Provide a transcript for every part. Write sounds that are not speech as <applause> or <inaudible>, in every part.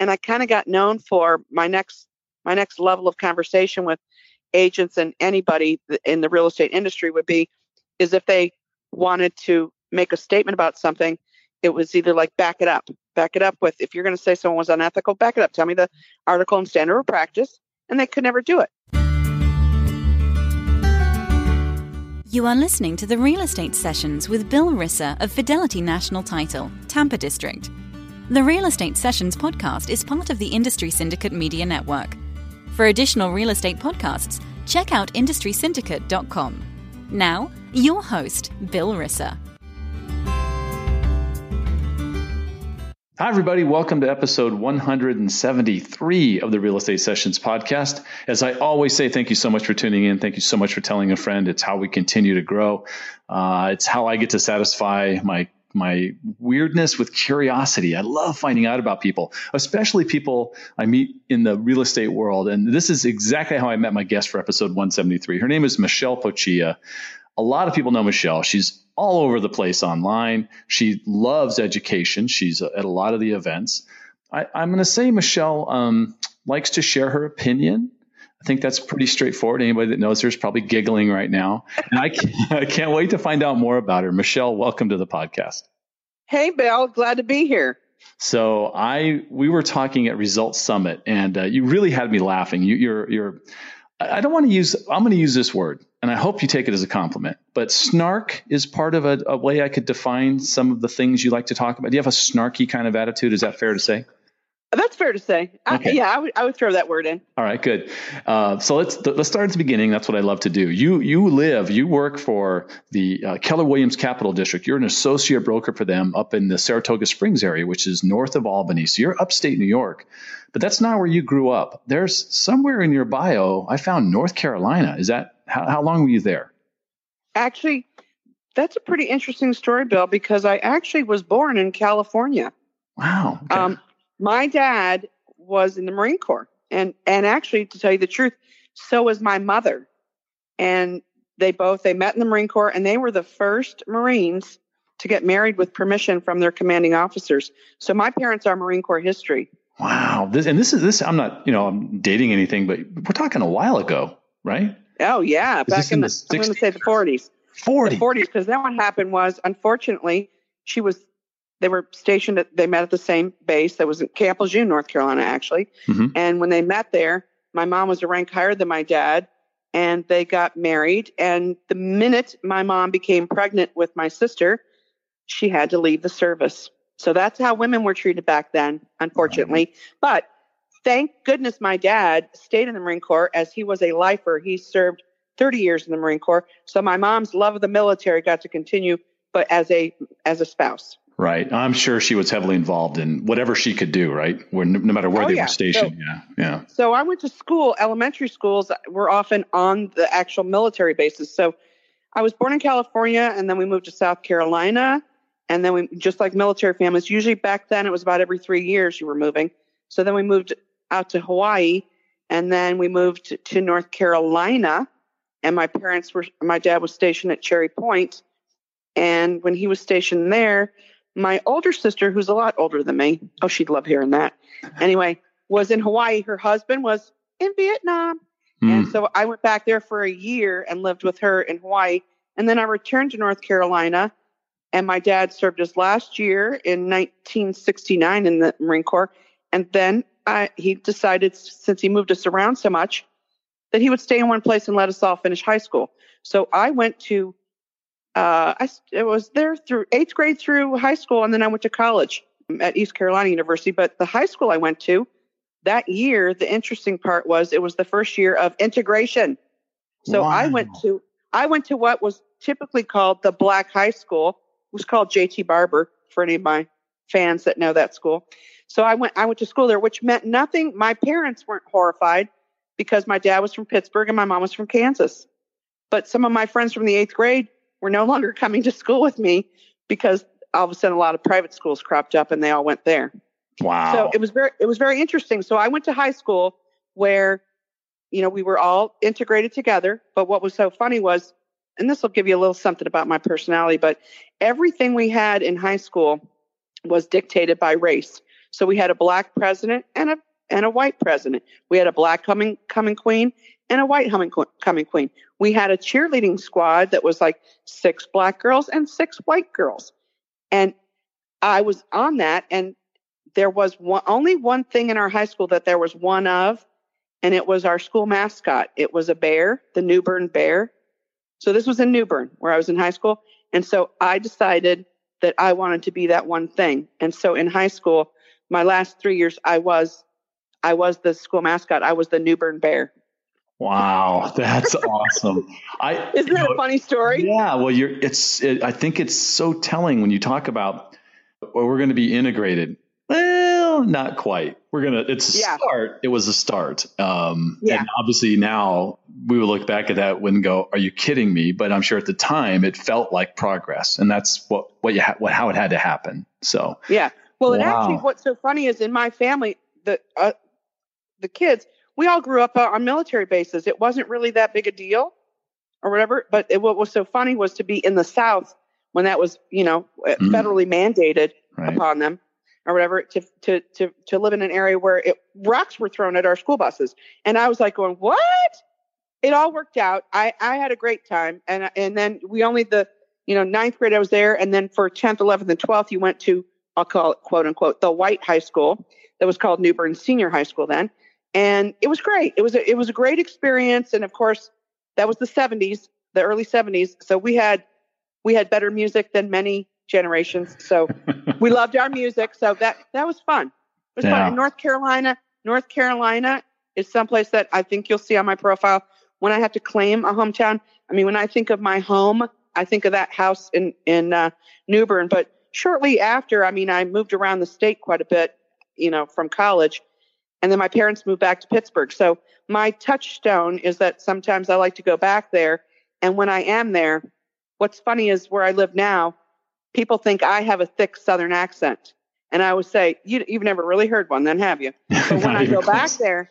and I kind of got known for my next my next level of conversation with agents and anybody in the real estate industry would be is if they wanted to make a statement about something, it was either like back it up, back it up with if you're going to say someone was unethical, back it up. Tell me the article and standard of practice, and they could never do it. You are listening to the Real Estate Sessions with Bill Risser of Fidelity National Title, Tampa District. The Real Estate Sessions podcast is part of the Industry Syndicate Media Network. For additional real estate podcasts, check out industrysyndicate.com. Now, your host, Bill Risser. Hi, everybody. Welcome to episode 173 of the Real Estate Sessions podcast. As I always say, thank you so much for tuning in. Thank you so much for telling a friend. It's how we continue to grow. Uh, it's how I get to satisfy my my weirdness with curiosity. I love finding out about people, especially people I meet in the real estate world. And this is exactly how I met my guest for episode 173. Her name is Michelle Poccia. A lot of people know Michelle. She's all over the place online. She loves education. She's at a lot of the events. I, am going to say Michelle um, likes to share her opinion I think that's pretty straightforward. Anybody that knows her is probably giggling right now. And I can't, <laughs> I can't wait to find out more about her. Michelle, welcome to the podcast. Hey, Bill. Glad to be here. So I we were talking at Results Summit, and uh, you really had me laughing. You, you're you're I don't want to use I'm going to use this word, and I hope you take it as a compliment. But snark is part of a, a way I could define some of the things you like to talk about. Do you have a snarky kind of attitude? Is that fair to say? That's fair to say. Okay. Yeah, I would, I would throw that word in. All right, good. Uh, so let's let's start at the beginning. That's what I love to do. You you live, you work for the uh, Keller Williams Capital District. You're an associate broker for them up in the Saratoga Springs area, which is north of Albany. So you're upstate New York, but that's not where you grew up. There's somewhere in your bio I found North Carolina. Is that how, how long were you there? Actually, that's a pretty interesting story, Bill, because I actually was born in California. Wow. Okay. Um, my dad was in the Marine Corps, and and actually, to tell you the truth, so was my mother, and they both they met in the Marine Corps, and they were the first Marines to get married with permission from their commanding officers. So my parents are Marine Corps history. Wow, this and this is this. I'm not you know I'm dating anything, but we're talking a while ago, right? Oh yeah, back in, the, the I'm going to say the 40s. 40. The 40s, because then what happened was, unfortunately, she was they were stationed at, they met at the same base that was in Camp Lejeune, North Carolina, actually. Mm-hmm. And when they met there, my mom was a rank higher than my dad, and they got married. And the minute my mom became pregnant with my sister, she had to leave the service. So that's how women were treated back then, unfortunately. Right. But thank goodness my dad stayed in the Marine Corps as he was a lifer. He served 30 years in the Marine Corps. So my mom's love of the military got to continue, but as a as a spouse. Right. I'm sure she was heavily involved in whatever she could do, right? Where no, matter where oh, they yeah. were stationed. So, yeah. Yeah. So I went to school, elementary schools were often on the actual military bases. So I was born in California and then we moved to South Carolina. And then we, just like military families, usually back then it was about every three years you were moving. So then we moved out to Hawaii and then we moved to North Carolina. And my parents were, my dad was stationed at Cherry Point. And when he was stationed there, my older sister, who's a lot older than me, oh, she'd love hearing that. Anyway, was in Hawaii. Her husband was in Vietnam. Mm. And so I went back there for a year and lived with her in Hawaii. And then I returned to North Carolina. And my dad served his last year in 1969 in the Marine Corps. And then I, he decided, since he moved us around so much, that he would stay in one place and let us all finish high school. So I went to uh, I was there through eighth grade through high school, and then I went to college at East Carolina University. But the high school I went to that year, the interesting part was it was the first year of integration. So wow. I went to I went to what was typically called the Black High School. It was called J.T. Barber for any of my fans that know that school. So I went I went to school there, which meant nothing. My parents weren't horrified because my dad was from Pittsburgh and my mom was from Kansas. But some of my friends from the eighth grade were no longer coming to school with me because all of a sudden a lot of private schools cropped up and they all went there. Wow. So it was very it was very interesting. So I went to high school where you know we were all integrated together, but what was so funny was and this will give you a little something about my personality, but everything we had in high school was dictated by race. So we had a black president and a and a white president. We had a black coming coming queen and a white coming coming queen. We had a cheerleading squad that was like six black girls and six white girls. And I was on that and there was one, only one thing in our high school that there was one of and it was our school mascot. It was a bear, the New Bern bear. So this was in New Bern where I was in high school. And so I decided that I wanted to be that one thing. And so in high school, my last three years, I was, I was the school mascot. I was the New Bern bear. Wow, <laughs> that's awesome. I isn't that know, a funny story? Yeah, well, you're. It's. It, I think it's so telling when you talk about well, we're going to be integrated. Well, not quite. We're gonna. It's a yeah. start. It was a start. Um, yeah. And obviously now we would look back at that and go, "Are you kidding me?" But I'm sure at the time it felt like progress, and that's what what you ha- what how it had to happen. So yeah. Well, wow. and actually, what's so funny is in my family, the uh, the kids, we all grew up uh, on military bases. It wasn't really that big a deal, or whatever. But it, what was so funny was to be in the South when that was, you know, mm. federally mandated right. upon them or whatever to to to to live in an area where it, rocks were thrown at our school buses, and I was like going, what? It all worked out. I I had a great time, and and then we only the you know ninth grade I was there, and then for tenth, eleventh, and twelfth you went to I'll call it quote unquote the white high school that was called New Bern Senior High School then, and it was great. It was a, it was a great experience, and of course that was the '70s, the early '70s, so we had we had better music than many generations. So <laughs> we loved our music. So that that was fun. It was yeah. fun. In North Carolina, North Carolina is someplace that I think you'll see on my profile when I have to claim a hometown. I mean, when I think of my home, I think of that house in in uh, New Bern. But shortly after, I mean, I moved around the state quite a bit, you know, from college, and then my parents moved back to Pittsburgh. So my touchstone is that sometimes I like to go back there, and when I am there, what's funny is where I live now people think I have a thick Southern accent. And I would say, you, have never really heard one, then have you? <laughs> But when I go close. back there,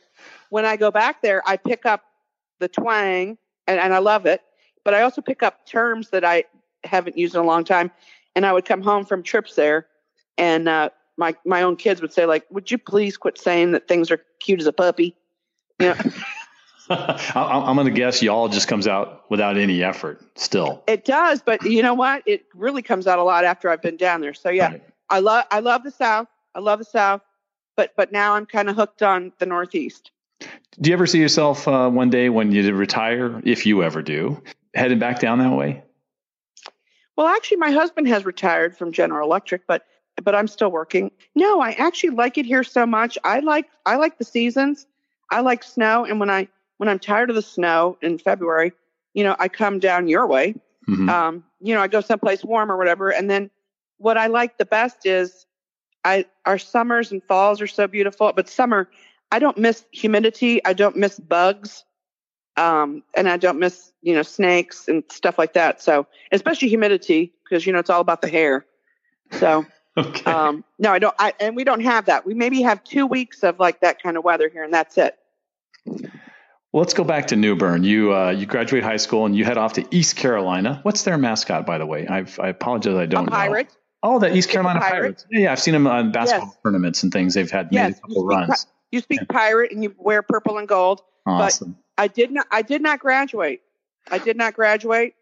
when I go back there, I pick up the twang and, and I love it. But I also pick up terms that I haven't used in a long time. And I would come home from trips there and uh, my, my own kids would say, like, would you please quit saying that things are cute as a puppy? You <laughs> know? I'm going to guess y'all just comes out without any effort still. It does, but you know what? It really comes out a lot after I've been down there. So yeah, right. I love I love the South. I love the South, but but now I'm kind of hooked on the Northeast. Do you ever see yourself uh, one day when you retire, if you ever do, heading back down that way? Well, actually, my husband has retired from General Electric, but but I'm still working. No, I actually like it here so much. I like I like the seasons. I like snow, and when I when I'm tired of the snow in February, you know, I come down your way. Mm-hmm. Um, you know, I go someplace warm or whatever. And then what I like the best is I our summers and falls are so beautiful, but summer I don't miss humidity. I don't miss bugs. Um, and I don't miss, you know, snakes and stuff like that. So, especially humidity, because, you know, it's all about the hair. So, <laughs> okay. um, no, I don't, I, and we don't have that. We maybe have two weeks of like that kind of weather here and that's it. Well, let's go back to New Bern. You uh, you graduate high school and you head off to East Carolina. What's their mascot, by the way? I've, I apologize, I don't a pirate. know. Oh, the East Carolina pirate. Pirates. Yeah, yeah, I've seen them on basketball yes. tournaments and things. They've had yes. made a couple you runs. Pi- you speak yeah. pirate and you wear purple and gold. Awesome. But I did not. I did not graduate. I did not graduate.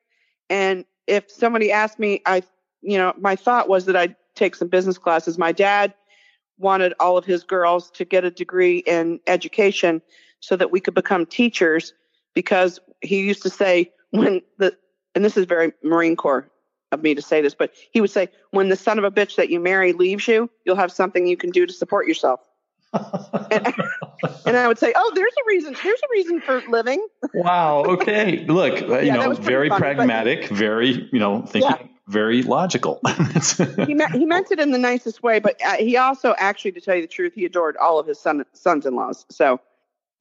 And if somebody asked me, I, you know, my thought was that I'd take some business classes. My dad wanted all of his girls to get a degree in education so that we could become teachers because he used to say when the and this is very Marine Corps of me to say this, but he would say when the son of a bitch that you marry leaves you, you'll have something you can do to support yourself. And, and, I would say, "Oh, there's a reason. There's a reason for living." wow. Okay. Look, <laughs> you yeah, know, very funny, pragmatic, but, very, you know, thinking yeah. very logical. he meant he meant it in the nicest way, but uh, he also actually, to tell you the truth, he adored all of his son sons-in-laws. So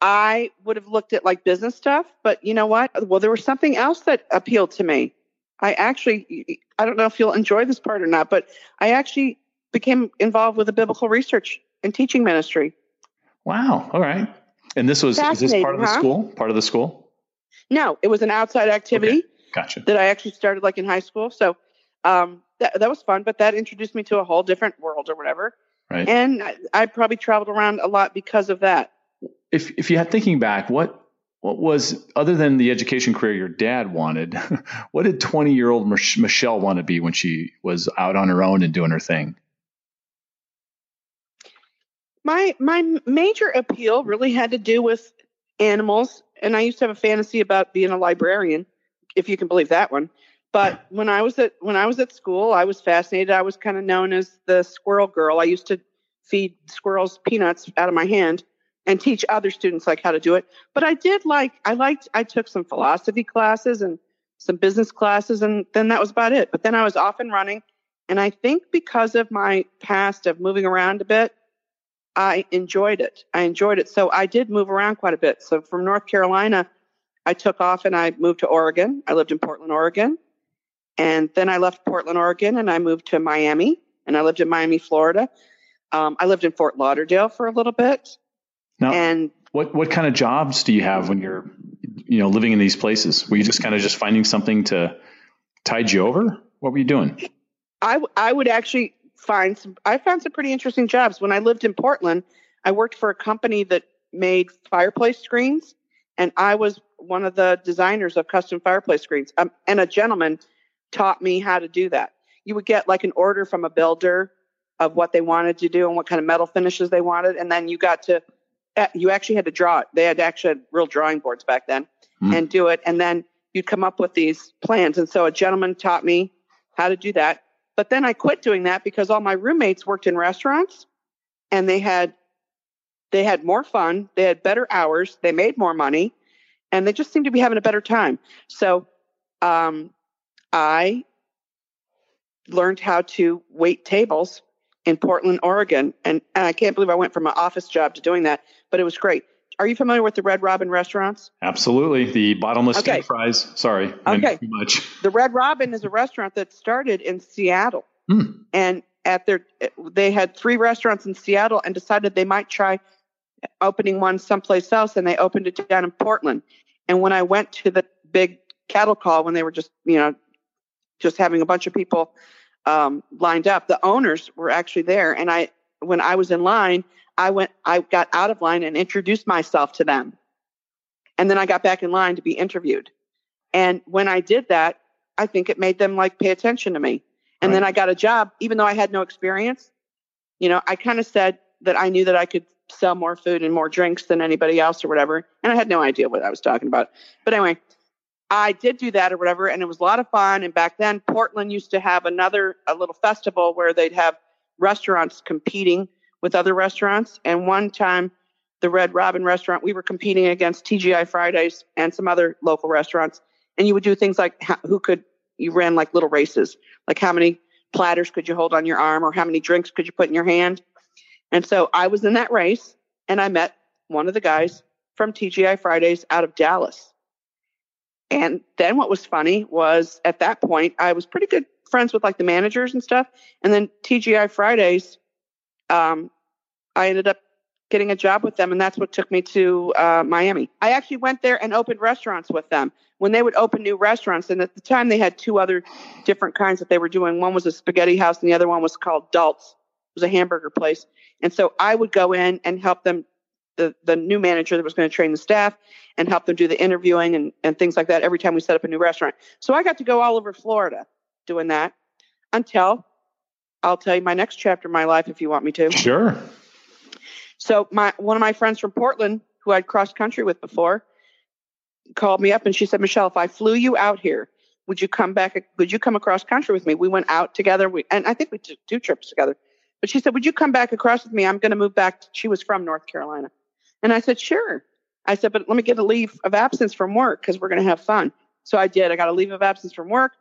I would have looked at like business stuff, but you know what? Well, there was something else that appealed to me. I actually, I don't know if you'll enjoy this part or not, but I actually became involved with the biblical research and teaching ministry. Wow. All right. And this was, is this part of the huh? school? Part of the school? No, it was an outside activity. Okay. Gotcha. That I actually started like in high school. So um, that, that was fun, but that introduced me to a whole different world or whatever. Right. And I, I probably traveled around a lot because of that. If if you had thinking back, what what was other than the education career your dad wanted? <laughs> what did twenty year old Michelle want to be when she was out on her own and doing her thing? My my major appeal really had to do with animals, and I used to have a fantasy about being a librarian, if you can believe that one. But when I was at when I was at school, I was fascinated. I was kind of known as the squirrel girl. I used to feed squirrels peanuts out of my hand and teach other students like how to do it. But I did like I liked I took some philosophy classes and some business classes and then that was about it. But then I was off and running and I think because of my past of moving around a bit, I enjoyed it. I enjoyed it. So I did move around quite a bit. So from North Carolina, I took off and I moved to Oregon. I lived in Portland, Oregon. And then I left Portland, Oregon, and I moved to Miami, and I lived in Miami, Florida. Um, I lived in Fort Lauderdale for a little bit. Now, and what what kind of jobs do you have when you're, you know, living in these places? Were you just kind of just finding something to tide you over? What were you doing? I I would actually find some. I found some pretty interesting jobs when I lived in Portland. I worked for a company that made fireplace screens, and I was one of the designers of custom fireplace screens. Um, and a gentleman taught me how to do that. You would get like an order from a builder of what they wanted to do and what kind of metal finishes they wanted, and then you got to eh, you actually had to draw it. They had actually had real drawing boards back then mm. and do it, and then you'd come up with these plans. And so a gentleman taught me how to do that. But then I quit doing that because all my roommates worked in restaurants and they had they had more fun, they had better hours, they made more money, and they just seemed to be having a better time. So um, I learned how to wait tables in Portland, Oregon. And, and I can't believe I went from an office job to doing that, but it was great. Are you familiar with the Red Robin restaurants? Absolutely. The bottomless okay. steak fries. Sorry. Okay. Too much. <laughs> The Red Robin is a restaurant that started in Seattle. Hmm. And at their, they had three restaurants in Seattle and decided they might try opening one someplace else. And they opened it down in Portland. And when I went to the big cattle call, when they were just, you know, just having a bunch of people um, lined up. The owners were actually there, and I, when I was in line, I went, I got out of line and introduced myself to them, and then I got back in line to be interviewed. And when I did that, I think it made them like pay attention to me. And right. then I got a job, even though I had no experience. You know, I kind of said that I knew that I could sell more food and more drinks than anybody else or whatever. And I had no idea what I was talking about. But anyway, I did do that or whatever, and it was a lot of fun. And back then, Portland used to have another a little festival where they'd have restaurants competing with other restaurants. And one time, the Red Robin restaurant, we were competing against TGI Fridays and some other local restaurants. And you would do things like who could you ran like little races, like how many platters could you hold on your arm, or how many drinks could you put in your hand. And so I was in that race, and I met one of the guys from TGI Fridays out of Dallas. And then what was funny was at that point, I was pretty good friends with like the managers and stuff. And then TGI Fridays, um, I ended up getting a job with them, and that's what took me to uh, Miami. I actually went there and opened restaurants with them. When they would open new restaurants, and at the time they had two other different kinds that they were doing. One was a spaghetti house, and the other one was called Dalt's. It was a hamburger place. And so I would go in and help them the, the new manager that was going to train the staff and help them do the interviewing and, and things like that every time we set up a new restaurant. So I got to go all over Florida doing that until I'll tell you my next chapter of my life if you want me to. Sure. So my one of my friends from Portland who I'd crossed country with before called me up and she said, Michelle, if I flew you out here, would you come back? Would you come across country with me? We went out together. We, and I think we took two trips together. But she said, would you come back across with me? I'm going to move back. She was from North Carolina. And I said, sure. I said, but let me get a leave of absence from work because we're going to have fun. So I did. I got a leave of absence from work.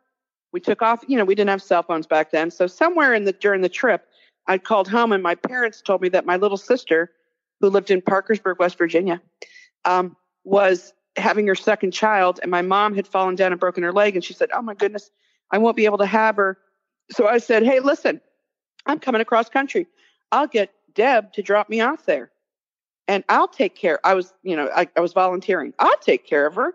We took off. You know, we didn't have cell phones back then. So somewhere in the during the trip, I called home and my parents told me that my little sister, who lived in Parkersburg, West Virginia, um, was having her second child, and my mom had fallen down and broken her leg. And she said, "Oh my goodness, I won't be able to have her." So I said, "Hey, listen, I'm coming across country. I'll get Deb to drop me off there." and I'll take care. I was, you know, I, I, was volunteering. I'll take care of her.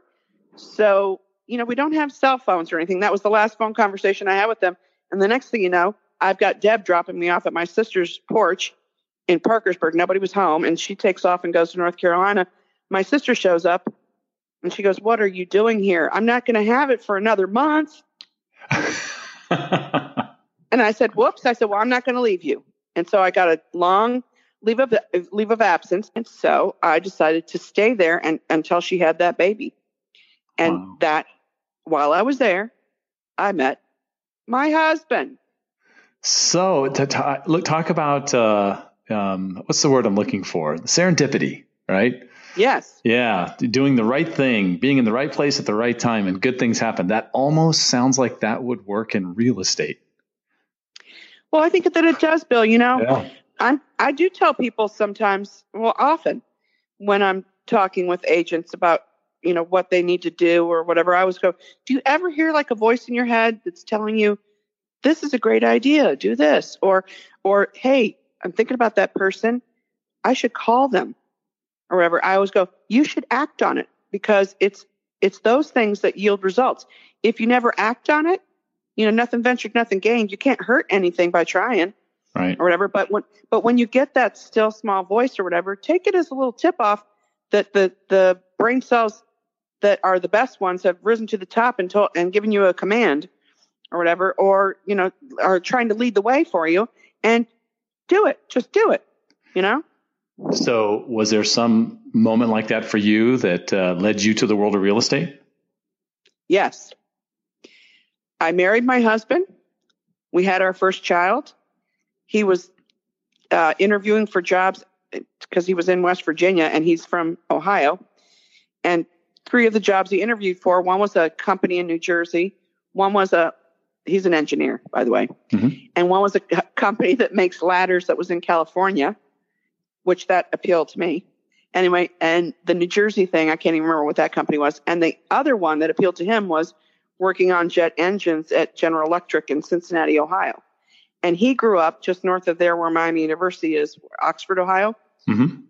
So, you know, we don't have cell phones or anything. That was the last phone conversation I had with them. And the next thing you know, I've got Deb dropping me off at my sister's porch in Parkersburg. Nobody was home, and she takes off and goes to North Carolina. My sister shows up, and she goes, "What are you doing here? I'm not going to have it for another month." <laughs> and I said, "Whoops!" I said, "Well, I'm not going to leave you." And so I got a long leave of leave of absence, and so I decided to stay there and until she had that baby. And wow. that while I was there, I met my husband. So to talk, look, talk about uh, um, what's the word I'm looking for? Serendipity, right? Yes. Yeah, doing the right thing, being in the right place at the right time, and good things happen. That almost sounds like that would work in real estate. Well, I think that it does, Bill. You know, yeah. I'm I do tell people sometimes, well, often when I'm talking with agents about you know what they need to do or whatever, I always go, do you ever hear like a voice in your head that's telling you this is a great idea, do this, or or hey, I'm thinking about that person, I should call them, or whatever. I always go, you should act on it because it's it's those things that yield results. If you never act on it, you know, nothing ventured, nothing gained. You can't hurt anything by trying right. or whatever. But when but when you get that still small voice or whatever, take it as a little tip off that the the brain cells that are the best ones have risen to the top and told and given you a command or whatever, or you know, are trying to lead the way for you, and do it. Just do it. You know. So, was there some moment like that for you that uh, led you to the world of real estate? Yes. I married my husband. We had our first child he was uh, interviewing for jobs because he was in West Virginia and he's from Ohio. And three of the jobs he interviewed for one was a company in New Jersey, one was a he's an engineer, by the way, mm-hmm. and one was a company that makes ladders that was in California, which that appealed to me. Anyway, and the New Jersey thing, I can't even remember what that company was. And the other one that appealed to him was working on jet engines at General Electric in Cincinnati, Ohio and he grew up just north of there where Miami University is, Oxford, Ohio. Mm-hmm.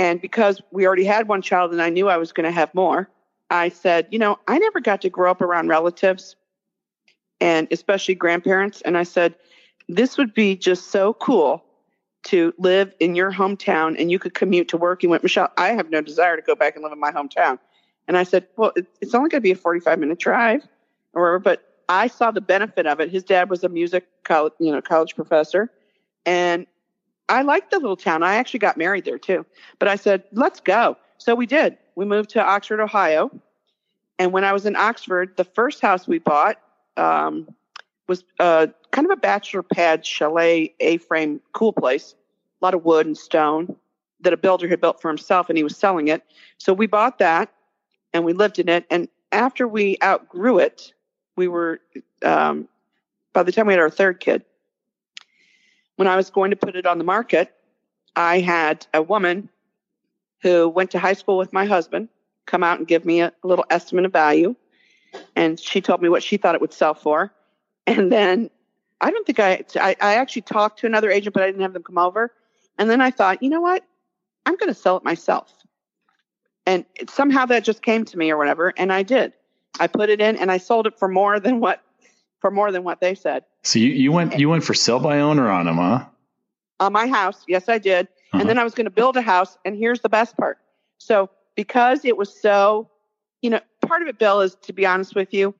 And because we already had one child and I knew I was going to have more, I said, you know, I never got to grow up around relatives and especially grandparents. And I said, this would be just so cool to live in your hometown and you could commute to work. He went, Michelle, I have no desire to go back and live in my hometown. And I said, well, it's only going to be a 45 minute drive or whatever, but I saw the benefit of it. His dad was a music college, you know, college professor, and I liked the little town. I actually got married there too. But I said, "Let's go." So we did. We moved to Oxford, Ohio, and when I was in Oxford, the first house we bought um, was uh, kind of a bachelor pad chalet, A-frame, cool place, a lot of wood and stone that a builder had built for himself, and he was selling it. So we bought that, and we lived in it. And after we outgrew it, we were um, by the time we had our third kid when i was going to put it on the market i had a woman who went to high school with my husband come out and give me a, little estimate of value and she told me what she thought it would sell for. And then i don't think I, I i actually talked to another agent but i didn't have them come over. And then i thought you know what? I'm going to sell it myself. And somehow that just came to me or whatever and i did. I put it in and I sold it for more than what for more than what they said. So you, you went you went for sell by owner on them, huh? On my house, yes, I did. Uh-huh. And then I was going to build a house. And here's the best part. So because it was so, you know, part of it, Bill, is to be honest with you,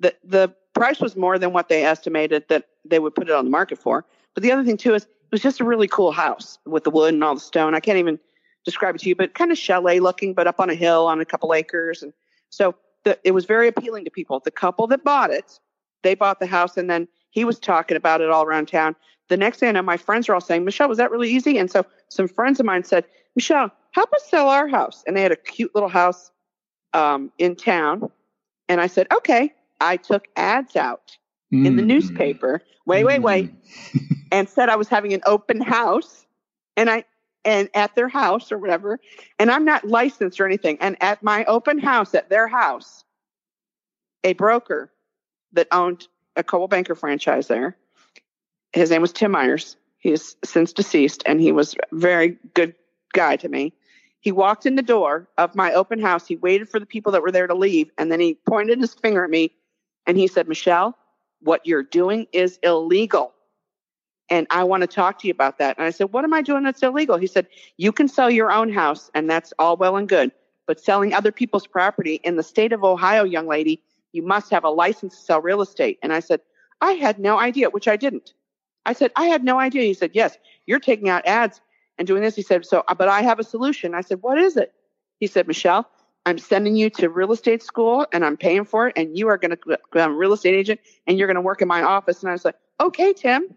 the the price was more than what they estimated that they would put it on the market for. But the other thing too is it was just a really cool house with the wood and all the stone. I can't even describe it to you, but kind of chalet looking, but up on a hill on a couple acres. And so the, it was very appealing to people. The couple that bought it, they bought the house and then he was talking about it all around town. The next thing I know, my friends are all saying, Michelle, was that really easy? And so some friends of mine said, Michelle, help us sell our house. And they had a cute little house um, in town. And I said, okay. I took ads out mm. in the mm. newspaper. Wait, wait, wait. Mm. <laughs> and said I was having an open house. And I and at their house or whatever. And I'm not licensed or anything. And at my open house at their house, a broker that owned a Coldwell Banker franchise there. His name was Tim Myers. He's since deceased, and he was a very good guy to me. He walked in the door of my open house. He waited for the people that were there to leave, and then he pointed his finger at me and he said, Michelle, what you're doing is illegal. And I want to talk to you about that. And I said, What am I doing that's illegal? He said, You can sell your own house, and that's all well and good. But selling other people's property in the state of Ohio, young lady, you must have a license to sell real estate. And I said, I had no idea, which I didn't. I said, I had no idea. He said, Yes, you're taking out ads and doing this. He said, So, but I have a solution. I said, What is it? He said, Michelle, I'm sending you to real estate school and I'm paying for it. And you are going to become a real estate agent and you're going to work in my office. And I was like, Okay, Tim.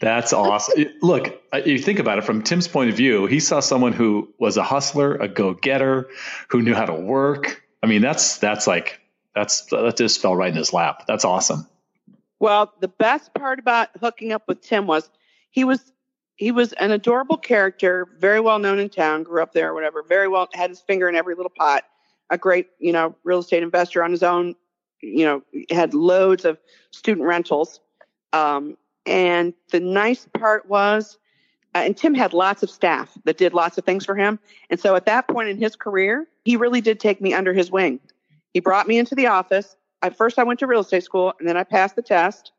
That's awesome. <laughs> Look, uh, you think about it from Tim's point of view, he saw someone who was a hustler, a go-getter, who knew how to work. I mean, that's that's like that's that just fell right in his lap. That's awesome. Well, the best part about hooking up with Tim was he was he was an adorable character, very well known in town, grew up there or whatever, very well had his finger in every little pot, a great, you know, real estate investor on his own, you know, had loads of student rentals. Um, and the nice part was, uh, and Tim had lots of staff that did lots of things for him. And so at that point in his career, he really did take me under his wing. He brought me into the office. At first, I went to real estate school, and then I passed the test.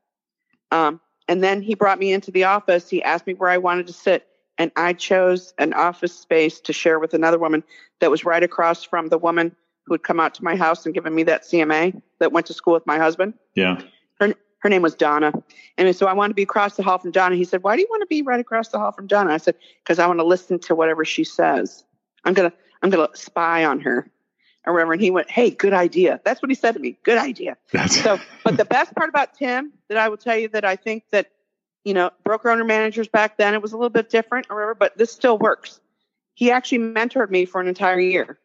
Um, and then he brought me into the office. He asked me where I wanted to sit, and I chose an office space to share with another woman that was right across from the woman who had come out to my house and given me that CMA that went to school with my husband. Yeah her name was Donna. And so I wanted to be across the hall from Donna. He said, Why do you want to be right across the hall from Donna? I said, Because I want to listen to whatever she says. I'm gonna I'm gonna spy on her or whatever. And he went, Hey, good idea. That's what he said to me. Good idea. so but the best part about Tim that I will tell you that I think that, you know, broker owner managers back then it was a little bit different or whatever, but this still works. He actually mentored me for an entire year.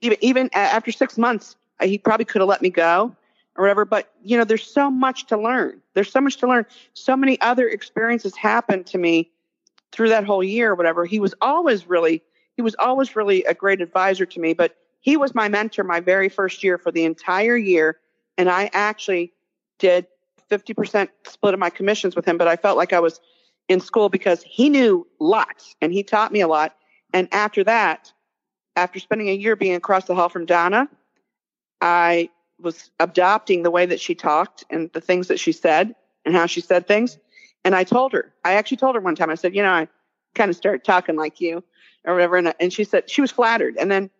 Even even after six months, he probably could have let me go or whatever. But you know, there's so much to learn. There's so much to learn. So many other experiences happened to me through that whole year or whatever. He was always really, he was always really a great advisor to me. But he was my mentor my very first year for the entire year, and I actually did 50% split of my commissions with him. But I felt like I was in school because he knew lots and he taught me a lot. And after that, after spending a year being across the hall from Donna, I was adopting the way that she talked and the things that she said and how she said things. And I told her, I actually told her one time, I said, you know, I kind of started talking like you or whatever. And, and she said, she was flattered. And then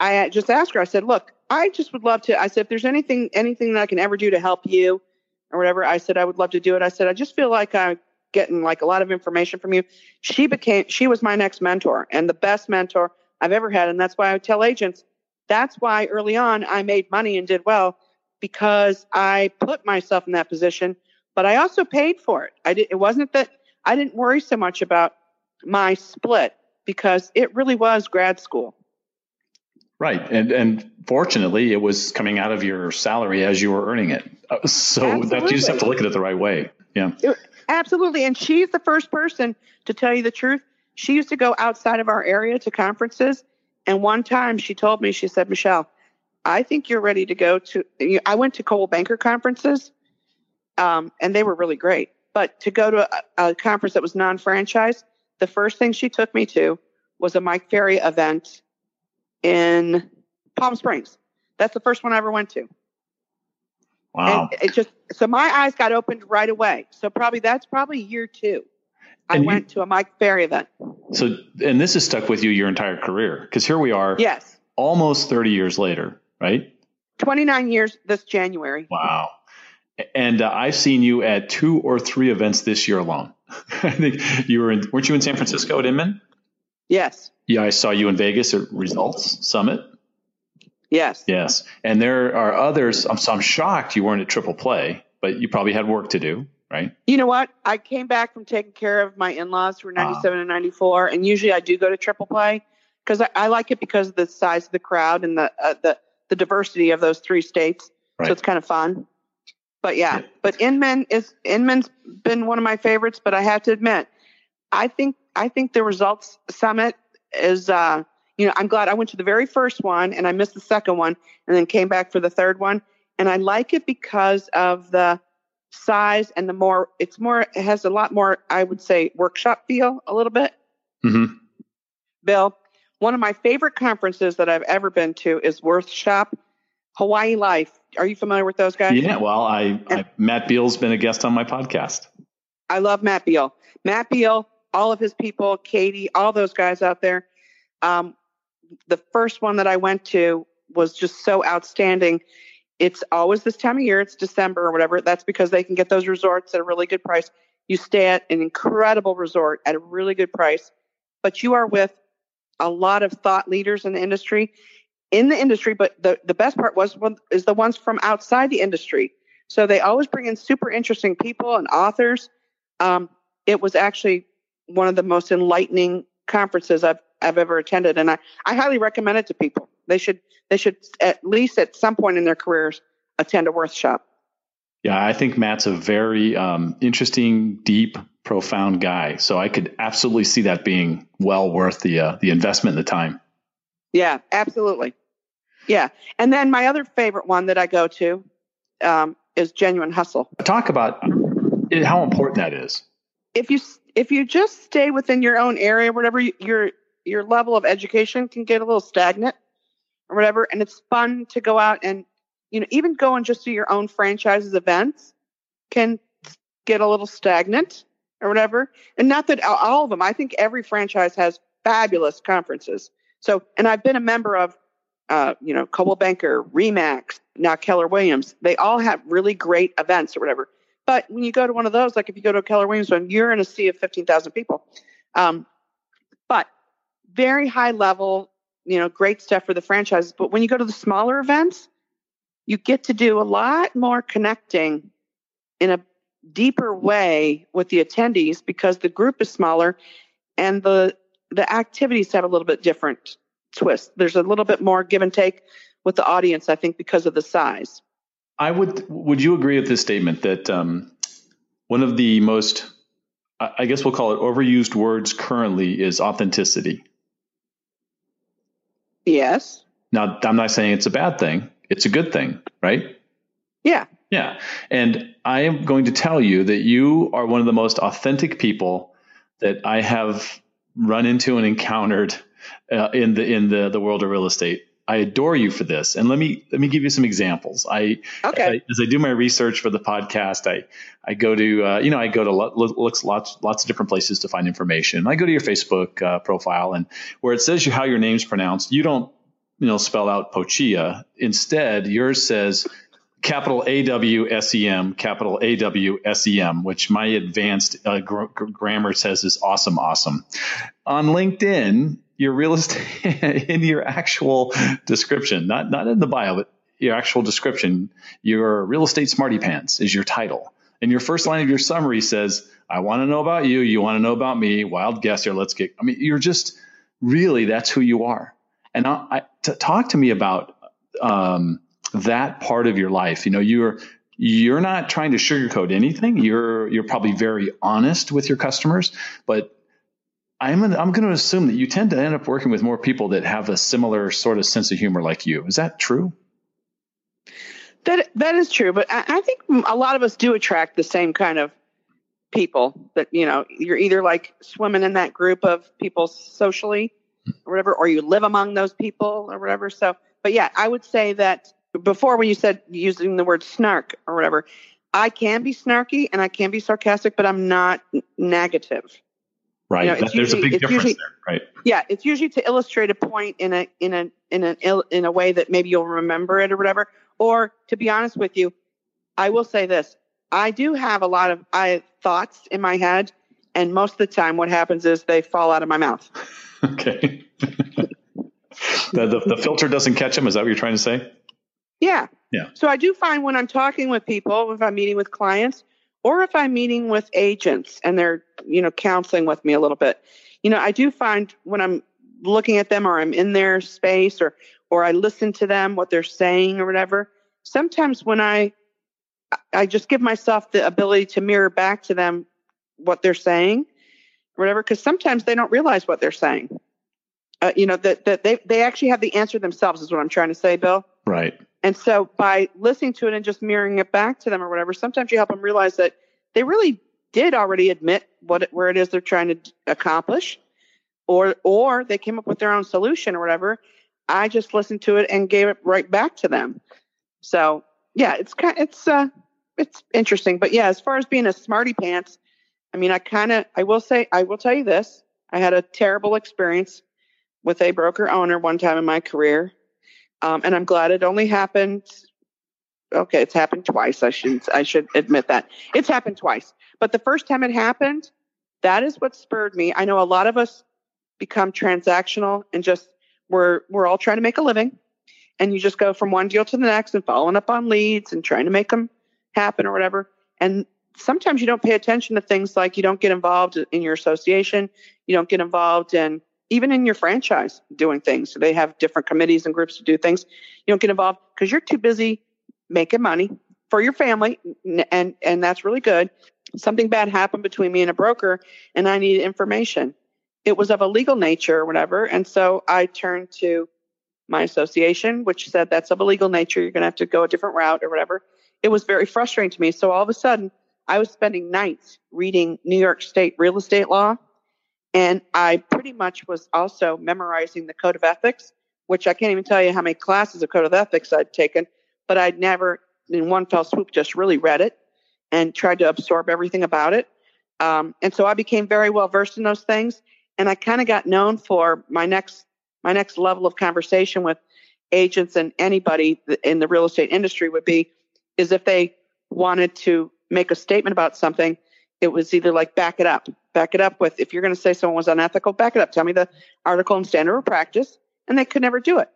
I just asked her, I said, look, I just would love to, I said, if there's anything, anything that I can ever do to help you or whatever, I said, I would love to do it. I said, I just feel like I'm getting like a lot of information from you. She became, she was my next mentor and the best mentor I've ever had. And that's why I tell agents, that's why early on I made money and did well because I put myself in that position, but I also paid for it. I did, it wasn't that I didn't worry so much about my split because it really was grad school. Right. And and fortunately it was coming out of your salary as you were earning it. Uh, so absolutely. that you just have to look at it the right way. Yeah. It, absolutely. And she's the first person to tell you the truth. She used to go outside of our area to conferences and one time she told me, she said, Michelle, I think you're ready to go to. I went to Coldwell Banker conferences, um, and they were really great. But to go to a, a conference that was non franchise, the first thing she took me to was a Mike Ferry event in Palm Springs. That's the first one I ever went to. Wow. And it just so my eyes got opened right away. So probably that's probably year two. I and went you, to a Mike Ferry event. So, and this has stuck with you your entire career because here we are. Yes. Almost 30 years later, right? 29 years this January. Wow. And uh, I've seen you at two or three events this year alone. <laughs> I think you were in, weren't you in San Francisco at Inman? Yes. Yeah, I saw you in Vegas at Results Summit. Yes. Yes. And there are others. I'm, so I'm shocked you weren't at Triple Play, but you probably had work to do right? You know what? I came back from taking care of my in-laws who were 97 uh, and 94, and usually I do go to triple play because I, I, like it because of the size of the crowd and the uh, the the diversity of those three states. Right. So it's kind of fun. But yeah, yeah, but Inman is Inman's been one of my favorites. But I have to admit, I think I think the results summit is uh, you know I'm glad I went to the very first one and I missed the second one and then came back for the third one. And I like it because of the size and the more it's more it has a lot more i would say workshop feel a little bit mm-hmm. bill one of my favorite conferences that i've ever been to is workshop hawaii life are you familiar with those guys yeah well i, I matt beall's been a guest on my podcast I love Matt Beall. Matt Beall, all of his people, Katie, all those guys out there. Um, the first one that I went to was just so outstanding. It's always this time of year, it's December or whatever. That's because they can get those resorts at a really good price. You stay at an incredible resort at a really good price, but you are with a lot of thought leaders in the industry, in the industry. But the, the best part was one, is the ones from outside the industry. So they always bring in super interesting people and authors. Um, it was actually one of the most enlightening conferences I've I've ever attended, and I, I highly recommend it to people. They should they should at least at some point in their careers attend a workshop. Yeah, I think Matt's a very um, interesting, deep, profound guy. So I could absolutely see that being well worth the uh, the investment and the time. Yeah, absolutely. Yeah, and then my other favorite one that I go to um, is Genuine Hustle. Talk about how important that is. If you if you just stay within your own area, whatever your your level of education can get a little stagnant or whatever, and it's fun to go out and you know even go and just do your own franchises events can get a little stagnant or whatever. And not that all of them. I think every franchise has fabulous conferences. So, and I've been a member of, uh, you know, Coldwell Banker, Remax, now Keller Williams. They all have really great events or whatever. But when you go to one of those, like if you go to a Keller Williams one, you're in a sea of 15,000 people. Um, but very high level, you know, great stuff for the franchises. But when you go to the smaller events, you get to do a lot more connecting in a deeper way with the attendees because the group is smaller and the the activities have a little bit different twist. There's a little bit more give and take with the audience, I think, because of the size. I would. Would you agree with this statement that um, one of the most, I guess we'll call it overused words currently is authenticity? Yes. Now, I'm not saying it's a bad thing. It's a good thing, right? Yeah. Yeah. And I am going to tell you that you are one of the most authentic people that I have run into and encountered uh, in the in the the world of real estate. I adore you for this. And let me let me give you some examples. I okay. as, I, as I do my research for the podcast, I I go to uh, you know I go to lo- looks lots lots of different places to find information. I go to your Facebook uh, profile and where it says you how your name's pronounced, you don't you know spell out Poccia. Instead, yours says capital A W S E M, capital A W S E M, which my advanced uh, gr- grammar says is awesome, awesome. On LinkedIn, your real estate <laughs> in your actual description, not not in the bio, but your actual description, your real estate smarty pants is your title. And your first line of your summary says, I want to know about you. You want to know about me. Wild guess here. Let's get, I mean, you're just really, that's who you are. And I, I to talk to me about, um, that part of your life. You know, you're you're not trying to sugarcoat anything. You're you're probably very honest with your customers, but I'm an, I'm going to assume that you tend to end up working with more people that have a similar sort of sense of humor like you. Is that true? That that is true, but I, I think a lot of us do attract the same kind of people. That you know, you're either like swimming in that group of people socially, or whatever, or you live among those people or whatever. So, but yeah, I would say that before when you said using the word snark or whatever, I can be snarky and I can be sarcastic, but I'm not negative. Right. You know, that, there's a big difference usually, there, right? Yeah, it's usually to illustrate a point in a in a in a in a way that maybe you'll remember it or whatever. Or to be honest with you, I will say this: I do have a lot of I thoughts in my head, and most of the time, what happens is they fall out of my mouth. <laughs> okay. the, the the filter doesn't catch them. Is that what you're trying to say? Yeah. Yeah. So I do find when I'm talking with people, if I'm meeting with clients, or if I'm meeting with agents and they're, you know, counseling with me a little bit, you know, I do find when I'm looking at them or I'm in their space or or I listen to them what they're saying or whatever. Sometimes when I I just give myself the ability to mirror back to them what they're saying or whatever because sometimes they don't realize what they're saying. Uh, you know that that they they actually have the answer themselves is what I'm trying to say, Bill. Right. And so by listening to it and just mirroring it back to them or whatever, sometimes you help them realize that they really did already admit what where it is they're trying to accomplish, or or they came up with their own solution or whatever. I just listened to it and gave it right back to them. So yeah, it's kind it's uh it's interesting. But yeah, as far as being a smarty pants, I mean, I kind of, I will say, I will tell you this. I had a terrible experience with a broker owner one time in my career. Um, and I'm glad it only happened. Okay, it's happened twice. I should I should admit that it's happened twice. But the first time it happened, that is what spurred me. I know a lot of us become transactional and just we're we're all trying to make a living, and you just go from one deal to the next and following up on leads and trying to make them happen or whatever. And sometimes you don't pay attention to things like you don't get involved in your association, you don't get involved in even in your franchise doing things. So they have different committees and groups to do things. You don't get involved because you're too busy making money for your family and and that's really good. Something bad happened between me and a broker and I needed information. It was of a legal nature or whatever. And so I turned to my association, which said that's of a legal nature. You're going to have to go a different route or whatever. It was very frustrating to me. So all of a sudden, I was spending nights reading New York State real estate law and I pretty much was also memorizing the code of ethics, which I can't even tell you how many classes of code of ethics I'd taken, but I'd never in one fell swoop just really read it and tried to absorb everything about it. Um, and so I became very well versed in those things. And I kind of got known for my next my next level of conversation with agents and anybody in the real estate industry would be is if they wanted to make a statement about something, it was either like back it up, back it up with if you're going to say someone was unethical, back it up. Tell me the article and standard of practice, and they could never do it.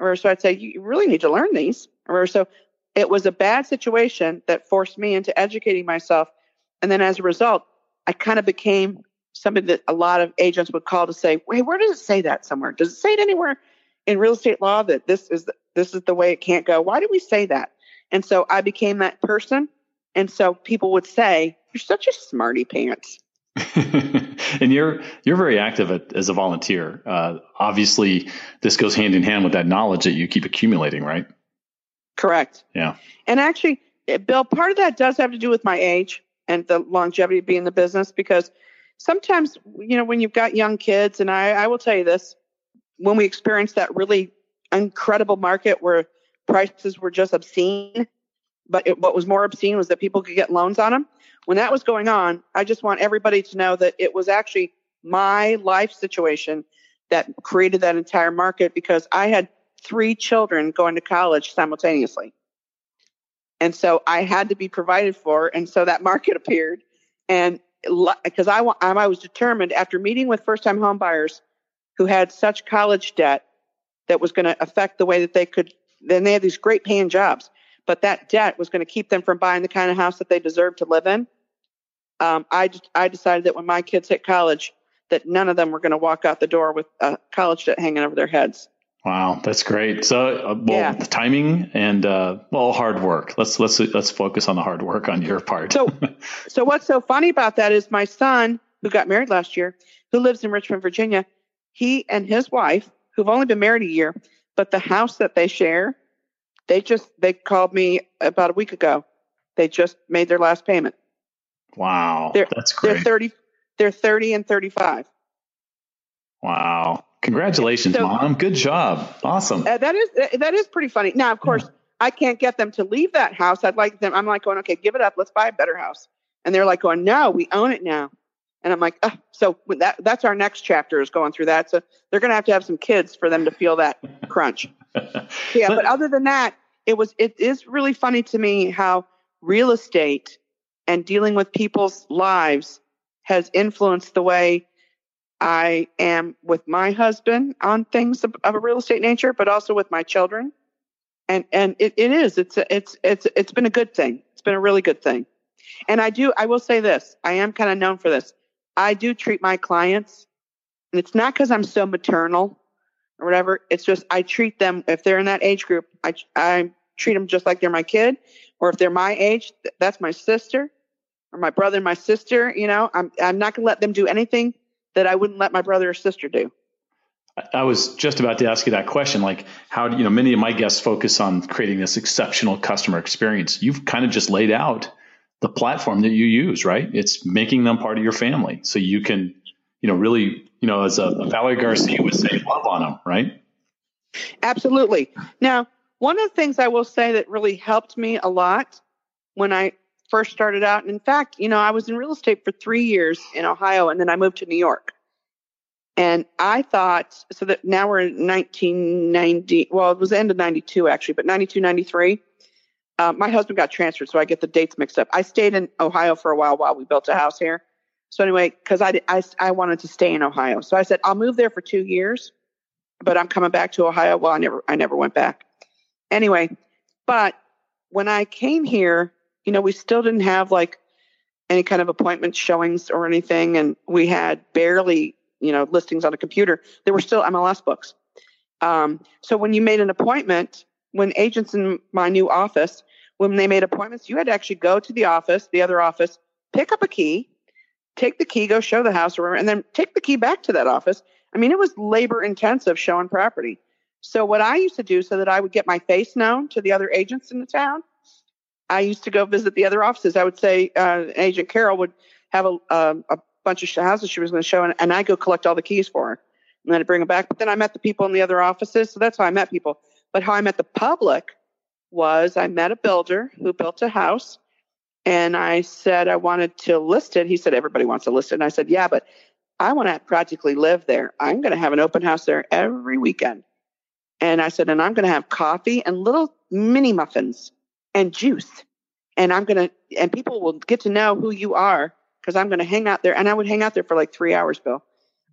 Or so I'd say you really need to learn these. Or so it was a bad situation that forced me into educating myself, and then as a result, I kind of became somebody that a lot of agents would call to say, "Wait, where does it say that somewhere? Does it say it anywhere in real estate law that this is the, this is the way it can't go? Why do we say that?" And so I became that person, and so people would say, "You're such a smarty pants." <laughs> and you're you're very active at, as a volunteer. Uh, obviously, this goes hand in hand with that knowledge that you keep accumulating, right? Correct. Yeah. And actually, eh, Bill, part of that does have to do with my age and the longevity of being in the business because sometimes, you know, when you've got young kids, and I, I will tell you this, when we experienced that really incredible market where prices were just obscene, but it, what was more obscene was that people could get loans on them when that was going on, I just want everybody to know that it was actually my life situation that created that entire market because I had three children going to college simultaneously. And so I had to be provided for. And so that <laughs> market appeared. And because I, I was determined after meeting with first time home buyers who had such college debt that was going to affect the way that they could, then they had these great paying jobs but that debt was going to keep them from buying the kind of house that they deserve to live in. Um, I I decided that when my kids hit college, that none of them were going to walk out the door with a college debt hanging over their heads. Wow, that's great. So, uh, well, yeah. the timing and uh, well, hard work. Let's let's let's focus on the hard work on your part. so, <laughs> so what's so funny about that is my son, who got married last year, who lives in Richmond, Virginia. He and his wife, who've only been married a year, but the house that they share they just they called me about a week ago. They just made their last payment. Wow, they're, that's great. They're thirty. They're thirty and thirty-five. Wow! Congratulations, so, mom. Good job. Awesome. Uh, that is uh, that is pretty funny. Now, of course, yeah. I can't get them to leave that house. I'd like them. I'm like going, okay, give it up. Let's buy a better house. And they're like going, no, we own it now. And I'm like, oh. so that that's our next chapter is going through that. So they're going to have to have some kids for them to feel that crunch. <laughs> yeah, but, other than that, it was it is really funny to me how real estate and dealing with people's lives has influenced the way I am with my husband on things of, of a real estate nature, but also with my children. And and it, it is it's it's it's it's been a good thing. It's been a really good thing. And I do I will say this. I am kind of known for this. I do treat my clients, and it's not because I'm so maternal or whatever. It's just I treat them if they're in that age group. I I treat them just like they're my kid, or if they're my age, that's my sister, or my brother and my sister. You know, I'm I'm not gonna let them do anything that I wouldn't let my brother or sister do. I was just about to ask you that question. Like, how do you know? Many of my guests focus on creating this exceptional customer experience. You've kind of just laid out the platform that you use, right? It's making them part of your family, so you can, you know, really, you know, as a, Valerie Garcia would say, love on them, right? Absolutely. Now, one of the things I will say that really helped me a lot when I first started out. And in fact, you know, I was in real estate for three years in Ohio, and then I moved to New York. And I thought, so that now we're in 1990, well, it was the end of 92 actually, but 92, 93. Uh, my husband got transferred, so I get the dates mixed up. I stayed in Ohio for a while while we built a house here. So anyway, because I, I, I wanted to stay in Ohio. So I said, I'll move there for two years, but I'm coming back to Ohio. Well, I never, I never went back. Anyway, but when I came here, you know, we still didn't have like any kind of appointment showings or anything. And we had barely you know listings on a computer they were still mls books um, so when you made an appointment when agents in my new office when they made appointments you had to actually go to the office the other office pick up a key take the key go show the house or and then take the key back to that office i mean it was labor intensive showing property so what i used to do so that i would get my face known to the other agents in the town i used to go visit the other offices i would say uh, agent carol would have a, a, a bunch of houses she was going to show, and, and I go collect all the keys for her, and then I'd bring them back. But then I met the people in the other offices, so that's how I met people. But how I met the public was I met a builder who built a house, and I said I wanted to list it. He said everybody wants to list it, and I said yeah, but I want to practically live there. I'm going to have an open house there every weekend. And I said, and I'm going to have coffee and little mini muffins and juice. And I'm going to, and people will get to know who you are because I'm going to hang out there. And I would hang out there for like three hours, Bill.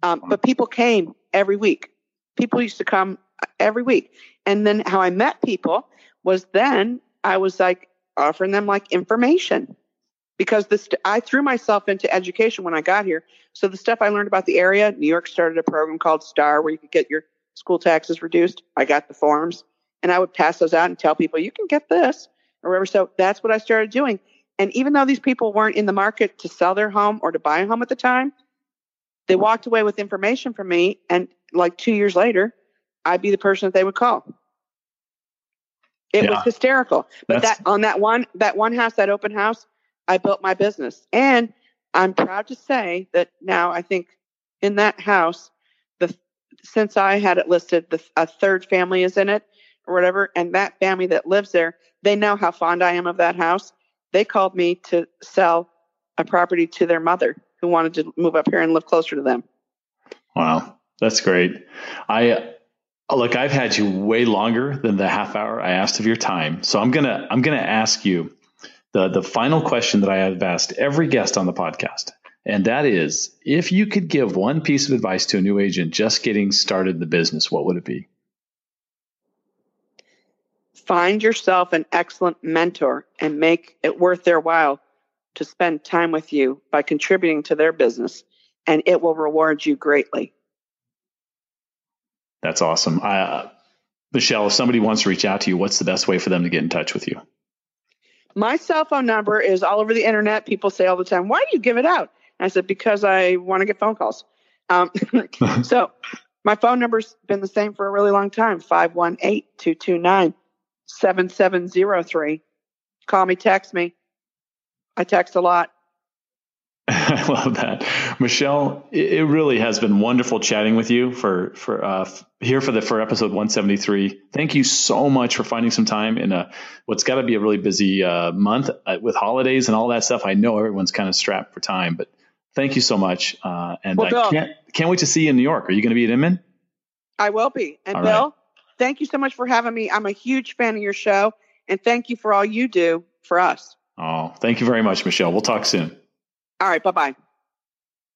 Um, but people came every week. People used to come every week. And then how I met people was then I was like offering them like information because this I threw myself into education when I got here. So the stuff I learned about the area, New York started a program called STAR where you could get your school taxes reduced. I got the forms and I would pass those out and tell people you can get this or whatever. So that's what I started doing. And even though these people weren't in the market to sell their home or to buy a home at the time, they walked away with information from me. And like two years later, I'd be the person that they would call. It yeah. was hysterical. But That's... that on that one that one house, that open house, I built my business. And I'm proud to say that now I think in that house, the since I had it listed, the a third family is in it or whatever, and that family that lives there, they know how fond I am of that house they called me to sell a property to their mother who wanted to move up here and live closer to them. Wow, that's great. I look, I've had you way longer than the half hour I asked of your time. So I'm gonna I'm gonna ask you the the final question that I have asked every guest on the podcast. And that is if you could give one piece of advice to a new agent just getting started in the business, what would it be? Find yourself an excellent mentor and make it worth their while to spend time with you by contributing to their business, and it will reward you greatly. That's awesome. Uh, Michelle, if somebody wants to reach out to you, what's the best way for them to get in touch with you? My cell phone number is all over the internet. People say all the time, Why do you give it out? And I said, Because I want to get phone calls. Um, <laughs> so my phone number's been the same for a really long time 518 229 7703. Call me, text me. I text a lot. <laughs> I love that, Michelle. It really has been wonderful chatting with you for for uh, here for the for episode 173. Thank you so much for finding some time in a what's got to be a really busy uh, month uh, with holidays and all that stuff. I know everyone's kind of strapped for time, but thank you so much. Uh, and well, I Bill, can't can't wait to see you in New York. Are you going to be at Inman? I will be. And all Bill, right. Thank you so much for having me. I'm a huge fan of your show, and thank you for all you do for us. Oh, thank you very much, Michelle. We'll talk soon. All right. Bye bye.